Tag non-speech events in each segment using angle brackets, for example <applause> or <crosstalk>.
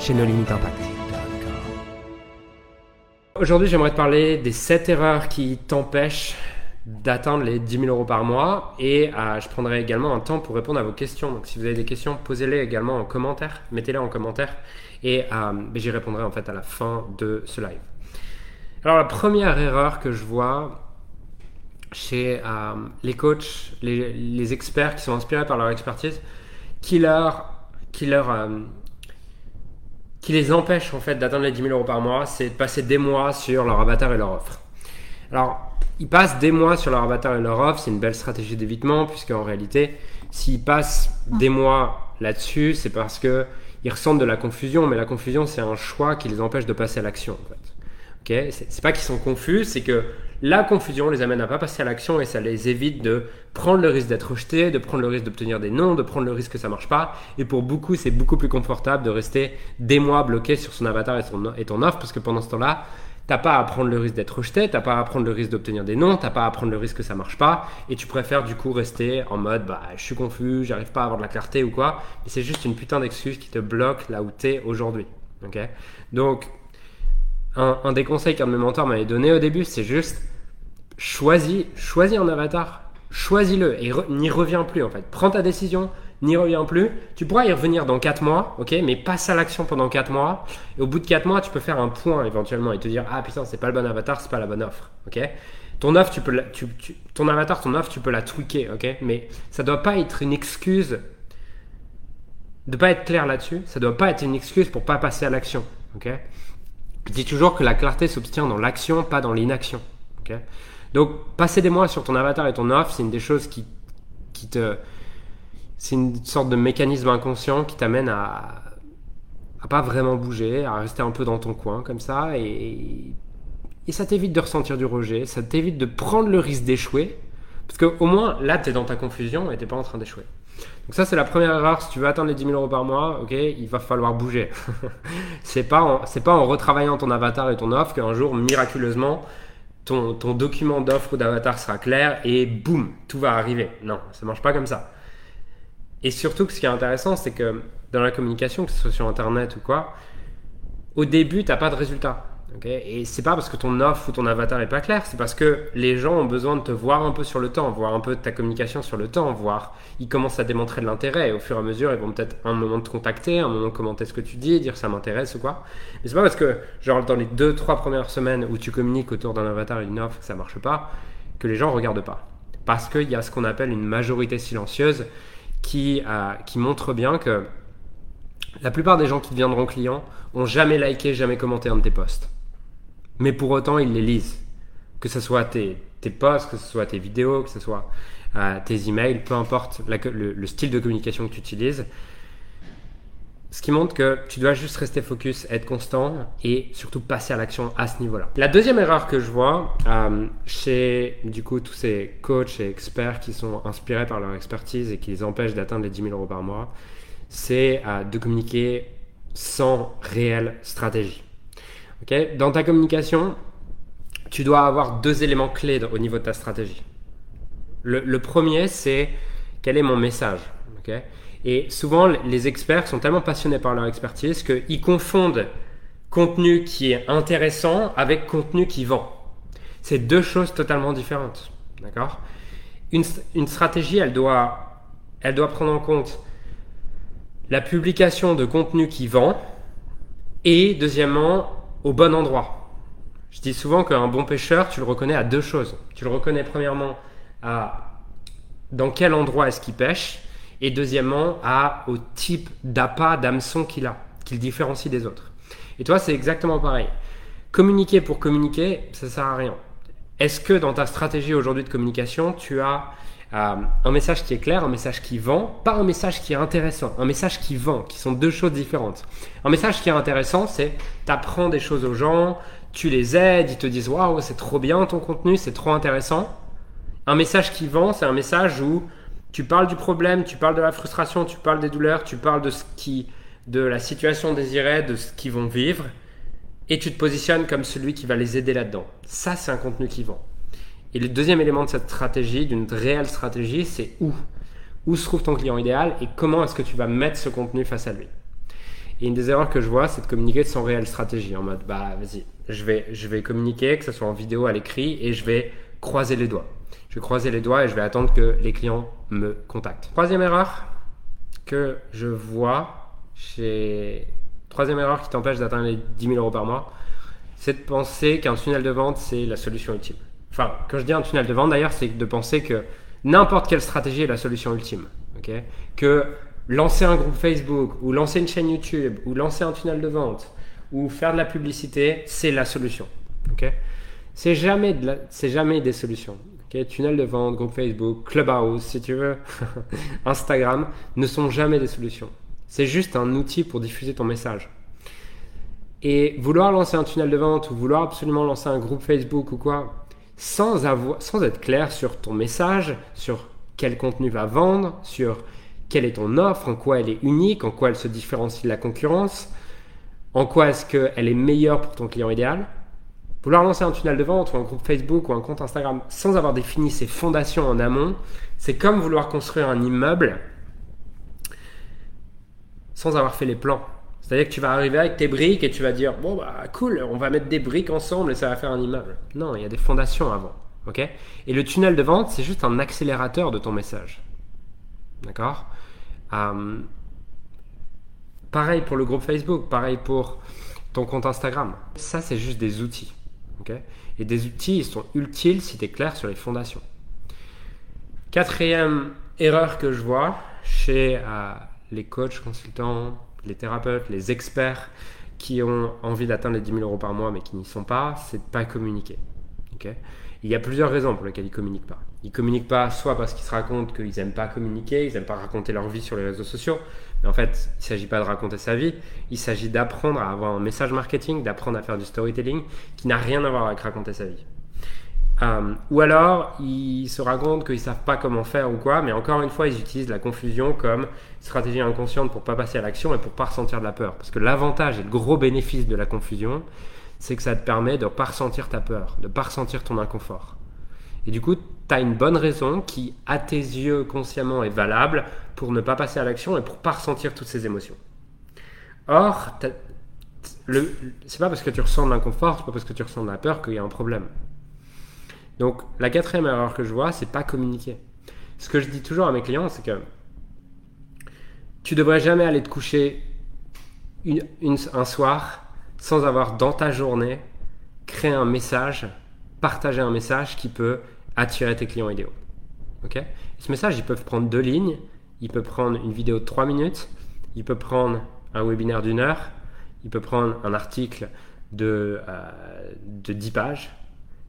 chez No Limit Impact. Aujourd'hui, j'aimerais te parler des 7 erreurs qui t'empêchent d'atteindre les 10 000 euros par mois et euh, je prendrai également un temps pour répondre à vos questions. Donc si vous avez des questions, posez-les également en commentaire, mettez-les en commentaire et euh, ben, j'y répondrai en fait à la fin de ce live. Alors la première erreur que je vois chez euh, les coachs, les, les, experts qui sont inspirés par leur expertise, qui leur, qui leur qui les empêche en fait d'atteindre les 10 000 euros par mois, c'est de passer des mois sur leur avatar et leur offre. Alors, ils passent des mois sur leur avatar et leur offre, c'est une belle stratégie d'évitement, puisque en réalité, s'ils passent des mois là-dessus, c'est parce que ils ressentent de la confusion, mais la confusion, c'est un choix qui les empêche de passer à l'action. En fait. C'est pas qu'ils sont confus, c'est que la confusion les amène à pas passer à l'action et ça les évite de prendre le risque d'être rejeté, de prendre le risque d'obtenir des noms, de prendre le risque que ça marche pas. Et pour beaucoup, c'est beaucoup plus confortable de rester des mois bloqué sur son avatar et, son, ton offre parce que pendant ce temps-là, t'as pas à prendre le risque d'être rejeté, t'as pas à prendre le risque d'obtenir des noms, t'as pas à prendre le risque que ça marche pas, et tu préfères du coup rester en mode bah je suis confus, j'arrive pas à avoir de la clarté ou quoi, mais c'est juste une putain d'excuse qui te bloque là où t'es aujourd'hui. Ok? Donc un, un, des conseils qu'un de mes mentors m'avait donné au début, c'est juste choisis, choisis un avatar, choisis-le et n'y reviens plus en fait. Prends ta décision, n'y reviens plus. Tu pourras y revenir dans 4 mois, ok, mais passe à l'action pendant 4 mois. Et au bout de 4 mois, tu peux faire un point éventuellement et te dire Ah putain, c'est pas le bon avatar, c'est pas la bonne offre, ok. Ton offre, tu peux la, tu, ton avatar, ton offre, tu peux la tweaker, ok, mais ça doit pas être une excuse de pas être clair là-dessus. Ça doit pas être une excuse pour pas passer à l'action, ok. Je dis toujours que la clarté s'obtient dans l'action, pas dans l'inaction. Donc, passer des mois sur ton avatar et ton offre, c'est une des choses qui, qui te. C'est une sorte de mécanisme inconscient qui t'amène à, à pas vraiment bouger, à rester un peu dans ton coin comme ça. Et, et ça t'évite de ressentir du rejet, ça t'évite de prendre le risque d'échouer. Parce qu'au moins, là, tu es dans ta confusion et tu pas en train d'échouer. Donc ça, c'est la première erreur. Si tu veux atteindre les 10 000 euros par mois, ok, il va falloir bouger. <laughs> c'est pas, pas en retravaillant ton avatar et ton offre qu'un jour, miraculeusement, ton, document d'offre ou d'avatar sera clair et boum, tout va arriver. Non, ça marche pas comme ça. Et surtout, ce qui est intéressant, c'est que dans la communication, que ce soit sur Internet ou quoi, au début, tu n'as pas de résultat. Et c'est pas parce que ton offre ou ton avatar est pas clair, c'est parce que les gens ont besoin de te voir un peu sur le temps, voir un peu de ta communication sur le temps, voir ils commencent à démontrer de l'intérêt et au fur et à mesure ils vont peut-être un moment te contacter, un moment commenter ce que tu dis, dire ça m'intéresse ou quoi. Mais c'est pas parce que genre dans les deux trois premières semaines où tu communiques autour d'un avatar et d'une offre ça marche pas que les gens regardent pas. Parce qu'il y a ce qu'on appelle une majorité silencieuse qui, euh, qui montre bien que la plupart des gens qui deviendront clients ont jamais liké, jamais commenté un de tes posts mais pour autant ils les lisent. Que ce soit tes, tes posts, que ce soit tes vidéos, que ce soit euh, tes emails, peu importe le, style de communication que tu utilises. Ce qui montre que tu dois juste rester focus, être constant et surtout passer à l'action à ce niveau-là. La deuxième erreur que je vois euh, chez du coup tous ces coachs et experts qui sont inspirés par leur expertise et qui les empêchent d'atteindre les 10 000 euros par mois, c'est euh, de communiquer sans réelle stratégie. Dans ta communication, tu dois avoir deux éléments clés au niveau de ta stratégie. Le, premier, c'est quel est mon message. Et souvent, les experts sont tellement passionnés par leur expertise qu'ils confondent contenu qui est intéressant avec contenu qui vend. C'est deux choses totalement différentes. D'accord? Une, une, stratégie, elle doit, elle doit prendre en compte la publication de contenu qui vend et, deuxièmement, au bon endroit. Je dis souvent qu'un bon pêcheur, tu le reconnais à deux choses. Tu le reconnais premièrement à dans quel endroit est-ce qu'il pêche, et deuxièmement à au type d'appât, d'hameçon qu'il a, qu'il différencie des autres. Et toi, c'est exactement pareil. Communiquer pour communiquer, ça sert à rien. Est-ce que dans ta stratégie aujourd'hui de communication, tu as Euh, un message qui est clair, un message qui vend, pas un message qui est intéressant, un message qui vend, qui sont deux choses différentes. Un message qui est intéressant, c'est tu apprends des choses aux gens, tu les aides, ils te disent waouh, c'est trop bien ton contenu, c'est trop intéressant. Un message qui vend, c'est un message où tu parles du problème, tu parles de la frustration, tu parles des douleurs, tu parles de ce qui, de la situation désirée, de ce qu'ils vont vivre, et tu te positionnes comme celui qui va les aider là-dedans. Ça, c'est un contenu qui vend. Et le deuxième élément de cette stratégie, d'une réelle stratégie, c'est où? Où se trouve ton client idéal et comment est-ce que tu vas mettre ce contenu face à lui? Et une des erreurs que je vois, c'est de communiquer sans réelle stratégie, en mode, bah vas-y, je vais, je vais communiquer, que ce soit en vidéo, à l'écrit, et je vais croiser les doigts. Je vais croiser les doigts et je vais attendre que les clients me contactent. Troisième erreur que je vois chez... Troisième erreur qui t'empêche d'atteindre les 10 000 euros par mois, c'est de penser qu'un tunnel de vente, c'est la solution ultime. Enfin, quand je dis un tunnel de vente d'ailleurs, c'est de penser que n'importe quelle stratégie est la solution ultime. que lancer un groupe Facebook, ou lancer une chaîne YouTube, ou lancer un tunnel de vente, ou faire de la publicité, c'est la solution. ok? C'est jamais, jamais des solutions. Tunnel de vente, groupe Facebook, Clubhouse, si tu veux, <laughs> Instagram, ne sont jamais des solutions. C'est juste un outil pour diffuser ton message. Et vouloir lancer un tunnel de vente ou vouloir absolument lancer un groupe Facebook ou quoi, sans, être clair sur ton message, sur quel contenu va vendre, sur quelle est ton offre, en quoi elle est unique, en quoi elle se différencie de la concurrence, en quoi est-ce qu'elle est meilleure pour ton client idéal. Vouloir lancer un tunnel de vente ou un groupe Facebook ou un compte Instagram sans avoir défini ses fondations en amont, c'est comme vouloir construire un immeuble sans avoir fait les plans. C'est-à-dire que tu vas arriver avec tes briques et tu vas dire bon bah cool, on va mettre des briques ensemble et ça va faire un immeuble. Non, il y a des fondations avant, ok? Et le tunnel de vente, c'est juste un accélérateur de ton message, d'accord? Euh, Pareil pour le groupe Facebook, pareil pour ton compte Instagram. Ça, c'est juste des outils, ok? Et des outils, ils sont utiles si tu es clair sur les fondations. Quatrième erreur que je vois chez euh, les coachs, consultants, les thérapeutes, les experts qui ont envie d'atteindre les 10 000 euros par mois mais qui n'y sont pas, c'est de pas communiquer. il y a plusieurs raisons pour lesquelles ils communiquent pas. Ils communiquent pas soit parce qu'ils se racontent qu'ils n'aiment pas communiquer, ils n'aiment pas raconter leur vie sur les réseaux sociaux, mais en fait, il ne s'agit pas de raconter sa vie, il s'agit d'apprendre à avoir un message marketing, d'apprendre à faire du storytelling qui n'a rien à voir avec raconter sa vie. Euh, ou alors, ils se racontent qu'ils savent pas comment faire ou quoi, mais encore une fois, ils utilisent la confusion comme stratégie inconsciente pour pas passer à l'action et pour pas ressentir de la peur. Parce que l'avantage et le gros bénéfice de la confusion, c'est que ça te permet de pas ressentir ta peur, de pas ressentir ton inconfort. Et du coup, tu as une bonne raison qui, à tes yeux, consciemment, est valable pour ne pas passer à l'action et pour pas ressentir toutes ces émotions. Or, c'est pas parce que tu ressens de l'inconfort, c'est pas parce que tu ressens de la peur qu'il y a un problème. Donc la quatrième erreur que je vois, c'est pas communiquer. Ce que je dis toujours à mes clients, c'est que tu devrais jamais aller te coucher un soir sans avoir dans ta journée créé un message, partagé un message qui peut attirer tes clients idéaux. Ce message, ils peuvent prendre deux lignes, il peut prendre une vidéo de trois minutes, il peut prendre un webinaire d'une heure, il peut prendre un article de, euh, 10 pages,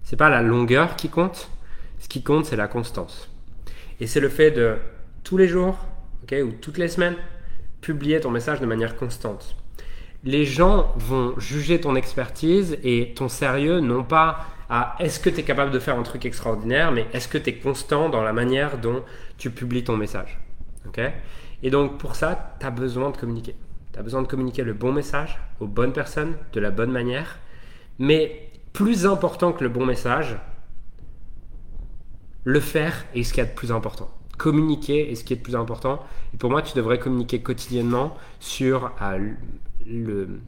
c'est pas la longueur qui compte. Ce qui compte, c'est la constance. Et c'est le fait de tous les jours, ou toutes les semaines, publier ton message de manière constante. Les gens vont juger ton expertise et ton sérieux non pas à est-ce que tu es capable de faire un truc extraordinaire, mais est-ce que tu es constant dans la manière dont tu publies ton message. et donc pour ça, tu as besoin de communiquer. Tu as besoin de communiquer le bon message aux bonnes personnes, de la bonne manière. Mais plus important que le bon message, le faire est ce qu'il y a de plus important. Communiquer est ce qui est de plus important. Et pour moi, tu devrais communiquer quotidiennement sur le,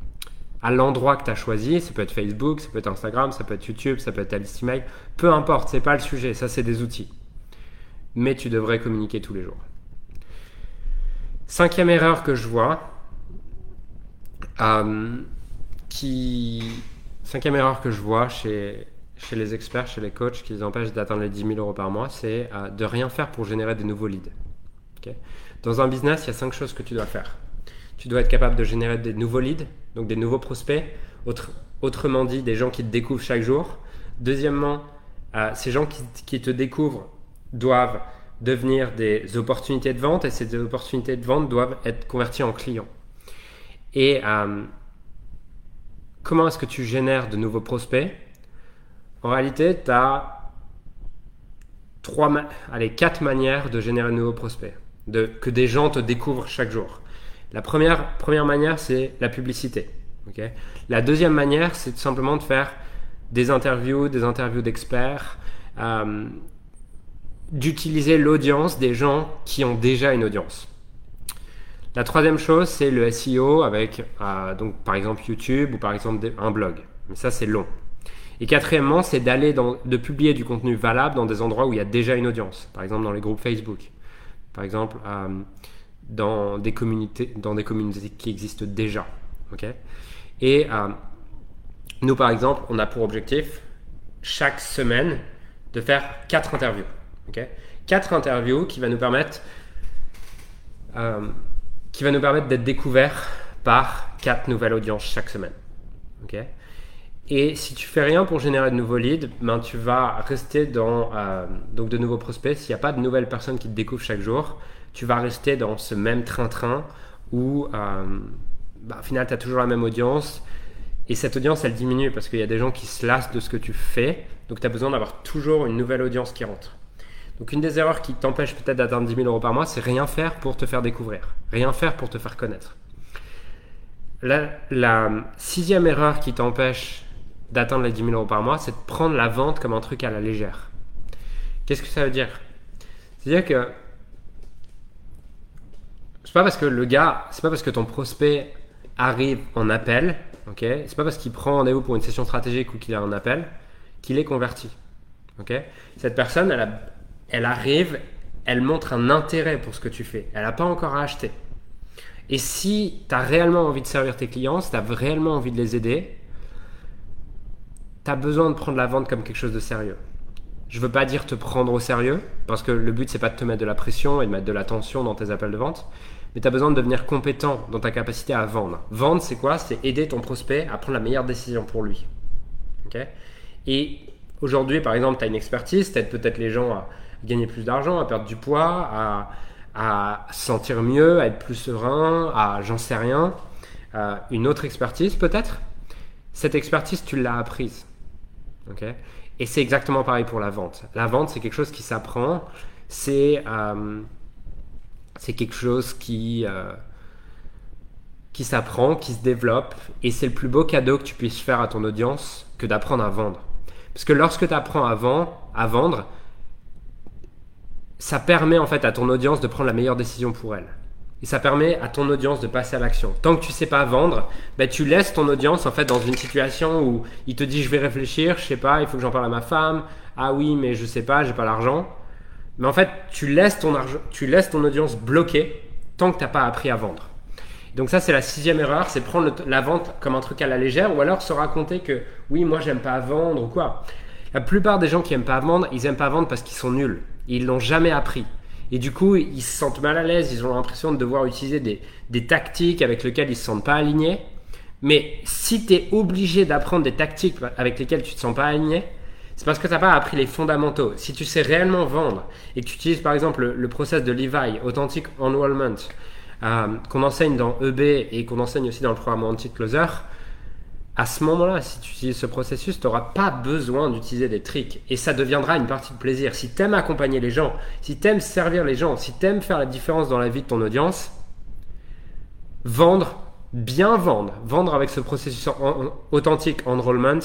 à l'endroit que tu as choisi. Ça peut être Facebook, ça peut être Instagram, ça peut être YouTube, ça peut être ta liste email. Peu importe, c'est pas le sujet. Ça, c'est des outils. Mais tu devrais communiquer tous les jours. Cinquième erreur que je vois, euh, qui Cinquième erreur que je vois chez, les experts, chez les coachs qui les empêchent d'atteindre les 10 000 euros par mois, c'est euh, de rien faire pour générer des nouveaux leads. Dans un business, il y a cinq choses que tu dois faire. Tu dois être capable de générer des nouveaux leads, donc des nouveaux prospects, autrement dit, des gens qui te découvrent chaque jour. Deuxièmement, euh, ces gens qui, te découvrent doivent devenir des opportunités de vente et ces opportunités de vente doivent être converties en clients. Euh, comment est-ce que tu génères de nouveaux prospects? En réalité, tu as trois, allez, quatre manières de générer de nouveaux prospects, de, que des gens te découvrent chaque jour. La première, première manière, c'est la publicité. la deuxième manière, c'est tout simplement de faire des interviews, des interviews d'experts, euh, d'utiliser l'audience des gens qui ont déjà une audience. La troisième chose, c'est le SEO avec, euh, donc, par exemple, YouTube ou par exemple un blog. Mais ça, c'est long. Et quatrièmement, c'est d'aller de publier du contenu valable dans des endroits où il y a déjà une audience. Par exemple, dans les groupes Facebook. Par exemple, euh, dans, des communautés, dans des communautés qui existent déjà. ok? Et euh, nous, par exemple, on a pour objectif, chaque semaine, de faire quatre interviews. ok? Quatre interviews qui va nous permettre qui va nous permettre d'être découvert par quatre nouvelles audiences chaque semaine. et si tu fais rien pour générer de nouveaux leads, ben tu vas rester dans euh, donc de nouveaux prospects. S'il n'y a pas de nouvelles personnes qui te découvrent chaque jour, tu vas rester dans ce même train-train où euh, ben, au final tu as toujours la même audience. Et cette audience, elle diminue parce qu'il y a des gens qui se lassent de ce que tu fais. Donc tu as besoin d'avoir toujours une nouvelle audience qui rentre. Donc une des erreurs qui t'empêche peut-être d'atteindre 10 000 euros par mois, c'est rien faire pour te faire découvrir, rien faire pour te faire connaître. La, la sixième erreur qui t'empêche d'atteindre les 10 000 euros par mois, c'est de prendre la vente comme un truc à la légère. Qu'est-ce que ça veut dire? C'est-à-dire que c'est pas parce que le gars, c'est pas parce que ton prospect arrive en appel, ok? C'est pas parce qu'il prend rendez-vous pour une session stratégique ou qu'il a un appel qu'il est converti, ok? Cette personne, elle a, elle arrive, elle montre un intérêt pour ce que tu fais. Elle n'a pas encore à acheter. Et si tu as réellement envie de servir tes clients, si tu as réellement envie de les aider, tu as besoin de prendre la vente comme quelque chose de sérieux. Je veux pas dire te prendre au sérieux, parce que le but c'est pas de te mettre de la pression et de mettre de la tension dans tes appels de vente, mais tu as besoin de devenir compétent dans ta capacité à vendre. Vendre, c'est quoi? C'est aider ton prospect à prendre la meilleure décision pour lui. et aujourd'hui, par exemple, tu as une expertise, tu aides peut-être les gens à, gagner plus d'argent, à perdre du poids, à, à se sentir mieux, à être plus serein, à j'en sais rien, une autre expertise peut-être? Cette expertise, tu l'as apprise. ok? Et c'est exactement pareil pour la vente. La vente, c'est quelque chose qui s'apprend, c'est euh, quelque chose qui, euh, qui s'apprend, qui se développe, et c'est le plus beau cadeau que tu puisses faire à ton audience que d'apprendre à vendre. Parce que lorsque tu apprends à, à vendre, ça permet en fait à ton audience de prendre la meilleure décision pour elle. Et ça permet à ton audience de passer à l'action. Tant que tu sais pas vendre, ben tu laisses ton audience en fait dans une situation où il te dit je vais réfléchir, je sais pas, il faut que j'en parle à ma femme. Ah oui, mais je sais pas, j'ai pas l'argent. Mais en fait, tu laisses ton argent, tu laisses ton audience bloquée tant que tu n'as pas appris à vendre. Donc ça c'est la sixième erreur, c'est prendre la vente comme un truc à la légère ou alors se raconter que oui moi j'aime pas vendre ou quoi. La plupart des gens qui aiment pas vendre, ils aiment pas vendre parce qu'ils sont nuls. Ils l'ont jamais appris. Et du coup, ils se sentent mal à l'aise, ils ont l'impression de devoir utiliser des, tactiques avec lesquelles ils se sentent pas alignés. Mais si tu es obligé d'apprendre des tactiques avec lesquelles tu te sens pas aligné, c'est parce que tu n'as pas appris les fondamentaux. Si tu sais réellement vendre et que tu utilises par exemple le, process de Levi, Authentic Enrollment, euh, qu'on enseigne dans EB et qu'on enseigne aussi dans le programme Anti-Closer, à ce moment-là, si tu utilises ce processus, tu n'auras pas besoin d'utiliser des tricks. Et ça deviendra une partie de plaisir. Si tu aimes accompagner les gens, si tu aimes servir les gens, si tu aimes faire la différence dans la vie de ton audience, vendre, bien vendre, vendre avec ce processus authentique enrollment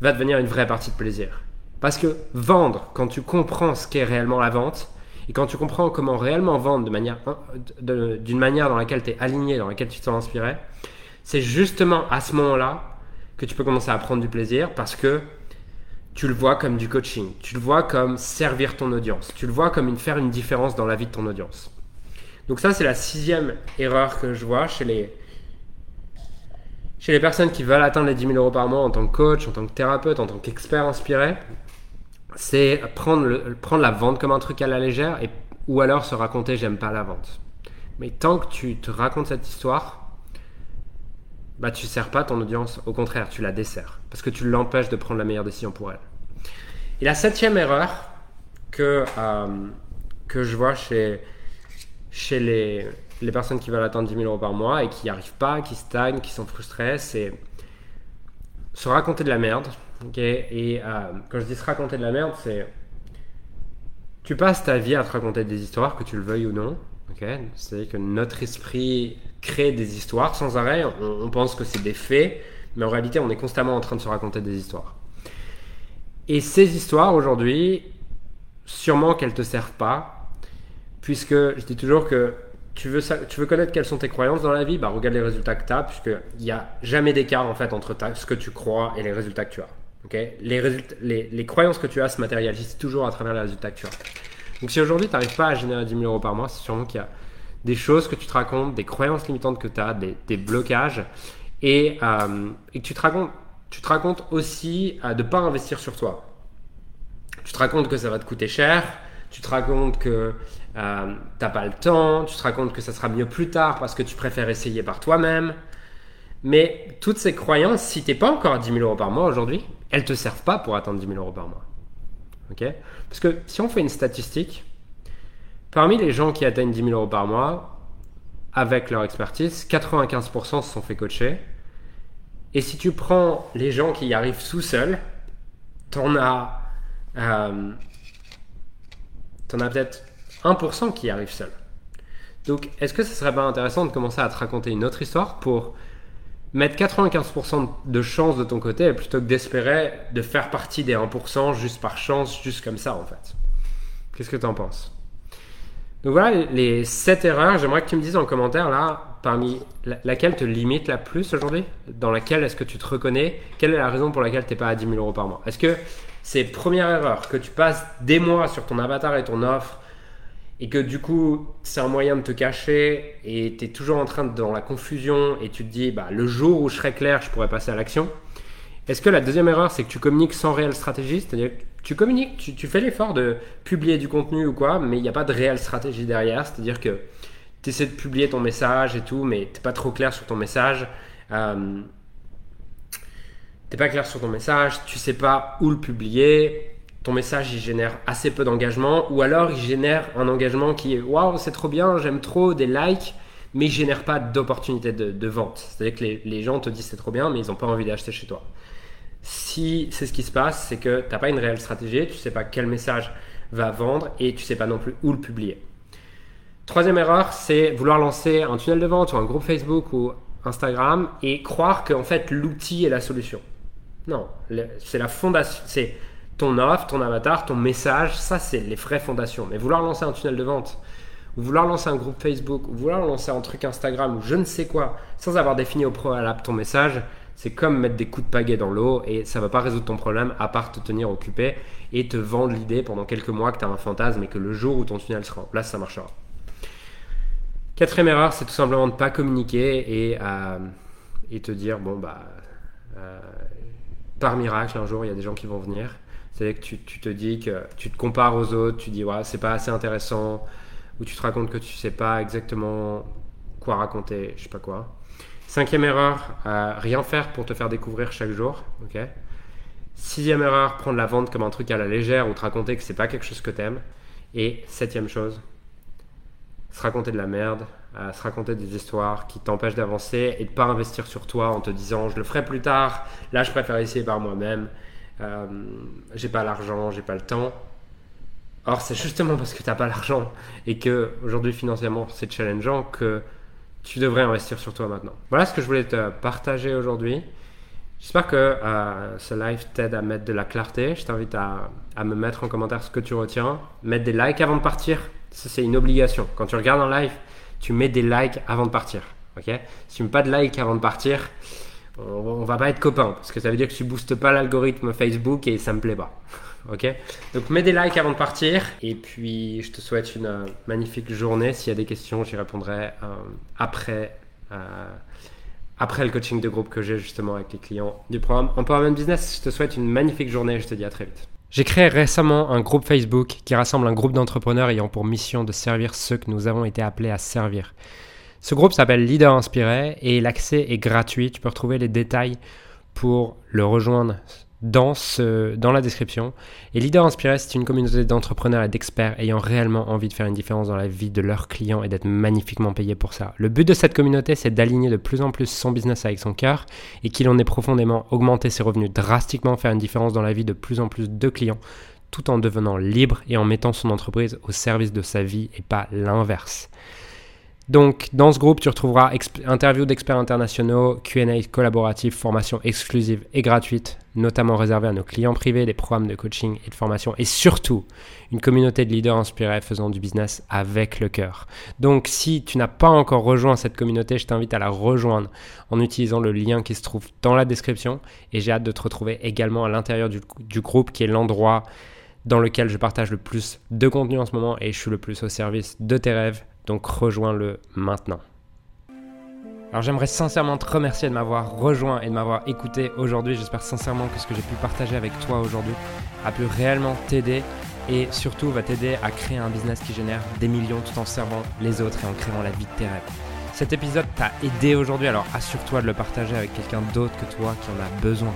va devenir une vraie partie de plaisir. Parce que vendre, quand tu comprends ce qu'est réellement la vente, et quand tu comprends comment réellement vendre d'une manière, manière dans laquelle tu es aligné, dans laquelle tu te sens inspiré, c'est justement à ce moment-là que tu peux commencer à prendre du plaisir parce que tu le vois comme du coaching, tu le vois comme servir ton audience, tu le vois comme une, faire une différence dans la vie de ton audience. Donc ça, c'est la sixième erreur que je vois chez les, chez les personnes qui veulent atteindre les 10 000 euros par mois en tant que coach, en tant que thérapeute, en tant qu'expert inspiré. C'est prendre, prendre la vente comme un truc à la légère ou alors se raconter j'aime pas la vente. Mais tant que tu te racontes cette histoire, bah tu sers pas ton audience, au contraire, tu la desserres parce que tu l'empêches de prendre la meilleure décision pour elle. Et la septième erreur que, euh, que je vois chez, chez les, les personnes qui veulent atteindre 10 000 euros par mois et qui n'y arrivent pas, qui stagnent, qui sont frustrés, c'est se raconter de la merde. ok? Et euh, quand je dis se raconter de la merde, c'est tu passes ta vie à te raconter des histoires, que tu le veuilles ou non. ok? C'est-à-dire que notre esprit crée des histoires sans arrêt. On, pense que c'est des faits, mais en réalité, on est constamment en train de se raconter des histoires. Et ces histoires, aujourd'hui, sûrement qu'elles ne te servent pas, puisque je dis toujours que tu veux, tu veux connaître quelles sont tes croyances dans la vie, bah regarde les résultats que tu as, puisqu'il n'y a jamais d'écart en fait entre ce que tu crois et les résultats que tu as. Les, les, croyances que tu as se matérialisent toujours à travers les résultats que tu as. Donc si aujourd'hui tu n'arrives pas à générer 10 000 euros par mois, c'est sûrement qu'il y a des choses que tu te racontes, des croyances limitantes que tu as, des, blocages, et, euh, et, que tu te racontes, tu te racontes aussi euh, de ne pas investir sur toi. Tu te racontes que ça va te coûter cher, tu te racontes que euh, t'as pas le temps, tu te racontes que ça sera mieux plus tard parce que tu préfères essayer par toi-même. Mais toutes ces croyances, si t'es pas encore à 10 000 euros par mois aujourd'hui, elles te servent pas pour atteindre 10 000 euros par mois. Ok? Parce que si on fait une statistique, parmi les gens qui atteignent 10 000 euros par mois, avec leur expertise, 95% se sont fait coacher. Et si tu prends les gens qui y arrivent tout seuls, t'en as, euh, t'en as peut-être 1% qui arrive seul. Donc, est-ce que ce serait pas intéressant de commencer à te raconter une autre histoire pour mettre 95% de chance de ton côté plutôt que d'espérer de faire partie des 1% juste par chance, juste comme ça en fait? Qu'est-ce que tu en penses? Donc voilà les 7 erreurs. J'aimerais que tu me dises en commentaire là, parmi laquelle te limite la plus aujourd'hui? Dans laquelle est-ce que tu te reconnais? Quelle est la raison pour laquelle tu n'es pas à 10 000 euros par mois? Est-ce que c'est première erreur que tu passes des mois sur ton avatar et ton offre et que du coup c'est un moyen de te cacher et tu es toujours en train de dans la confusion et tu te dis bah, le jour où je serai clair je pourrais passer à l'action. Est-ce que la deuxième erreur c'est que tu communiques sans réelle stratégie? C'est-à-dire tu communiques tu, fais l'effort de publier du contenu ou quoi mais il n'y a pas de réelle stratégie derrière. C'est-à-dire que tu essaies de publier ton message et tout mais t'es pas trop clair sur ton message. Euh, t'es pas clair sur ton message tu sais pas où le publier. Ton message il génère assez peu d'engagement. Ou alors il génère un engagement qui est waouh c'est trop bien j'aime trop des likes mais il génère pas d'opportunité de, vente. C'est à dire que les, gens te disent c'est trop bien mais ils n'ont pas envie d'acheter chez toi si c'est ce qui se passe c'est que tu n'as pas une réelle stratégie tu sais pas quel message va vendre et tu sais pas non plus où le publier. Troisième erreur c'est vouloir lancer un tunnel de vente ou un groupe Facebook ou Instagram et croire que en fait l'outil est la solution. Non. C'est la fondation c'est ton offre, ton avatar, ton message, ça c'est les vraies fondations. Mais vouloir lancer un tunnel de vente, ou vouloir lancer un groupe Facebook, ou vouloir lancer un truc Instagram, ou je ne sais quoi, sans avoir défini au préalable ton message, c'est comme mettre des coups de pagaie dans l'eau et ça va pas résoudre ton problème à part te tenir occupé et te vendre l'idée pendant quelques mois que tu as un fantasme et que le jour où ton tunnel sera en place, ça marchera. Quatrième erreur, c'est tout simplement de ne pas communiquer et, euh, et te dire, bon, bah, euh, par miracle, un jour, il y a des gens qui vont venir. C'est que tu, te dis que tu te compares aux autres, tu dis c'est pas assez intéressant, ou tu te racontes que tu sais pas exactement quoi raconter, je sais pas quoi. Cinquième erreur, euh, rien faire pour te faire découvrir chaque jour. Sixième erreur, prendre la vente comme un truc à la légère ou te raconter que c'est pas quelque chose que t'aimes. Et septième chose, se raconter de la merde, euh, se raconter des histoires qui t'empêchent d'avancer et de pas investir sur toi en te disant je le ferai plus tard, là je préfère essayer par moi-même. Euh, j'ai pas l'argent, j'ai pas le temps. Or, c'est justement parce que tu n'as pas l'argent et que aujourd'hui financièrement c'est challengeant que tu devrais investir sur toi maintenant. Voilà ce que je voulais te partager aujourd'hui. J'espère que euh, ce live t'aide à mettre de la clarté. Je t'invite à, me mettre en commentaire ce que tu retiens. Mettre des likes avant de partir. C'est une obligation. Quand tu regardes un live, tu mets des likes avant de partir. Ok? Si tu mets pas de likes avant de partir, on, va pas être copains parce que ça veut dire que tu boostes pas l'algorithme Facebook et ça me plaît pas. <laughs> Donc mets des likes avant de partir et puis je te souhaite une euh, magnifique journée. S'il y a des questions, j'y répondrai euh, après. Euh, après le coaching de groupe que j'ai justement avec les clients du programme Empowerment Business, je te souhaite une magnifique journée je te dis à très vite. J'ai créé récemment un groupe Facebook qui rassemble un groupe d'entrepreneurs ayant pour mission de servir ceux que nous avons été appelés à servir. Ce groupe s'appelle Leader Inspiré et l'accès est gratuit. Tu peux retrouver les détails pour le rejoindre dans, la description. Et Leader Inspiré, c'est une communauté d'entrepreneurs et d'experts ayant réellement envie de faire une différence dans la vie de leurs clients et d'être magnifiquement payés pour ça. Le but de cette communauté, c'est d'aligner de plus en plus son business avec son cœur et qu'il en ait profondément augmenté ses revenus drastiquement, faire une différence dans la vie de plus en plus de clients tout en devenant libre et en mettant son entreprise au service de sa vie et pas l'inverse. Donc, dans ce groupe, tu retrouveras interviews d'experts internationaux, QA collaboratifs, formations exclusives et gratuites, notamment réservées à nos clients privés, des programmes de coaching et de formation, et surtout une communauté de leaders inspirés faisant du business avec le cœur. Donc, si tu n'as pas encore rejoint cette communauté, je t'invite à la rejoindre en utilisant le lien qui se trouve dans la description, et j'ai hâte de te retrouver également à l'intérieur du, du groupe qui est l'endroit dans lequel je partage le plus de contenu en ce moment et je suis le plus au service de tes rêves donc rejoins-le maintenant. Alors j'aimerais sincèrement te remercier de m'avoir rejoint et de m'avoir écouté aujourd'hui. J'espère sincèrement que ce que j'ai pu partager avec toi aujourd'hui a pu réellement t'aider et surtout va t'aider à créer un business qui génère des millions tout en servant les autres et en créant la vie de tes rêves. Cet épisode t'a aidé aujourd'hui, alors assure-toi de le partager avec quelqu'un d'autre que toi qui en a besoin.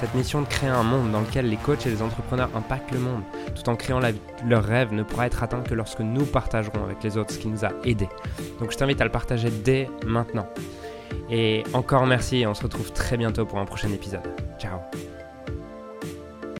Cette mission de créer un monde dans lequel les coachs et les entrepreneurs impactent le monde tout en créant la, leur rêve ne pourra être atteint que lorsque nous partagerons avec les autres ce qui nous a aidés. Donc je t'invite à le partager dès maintenant. Et encore merci et on se retrouve très bientôt pour un prochain épisode. Ciao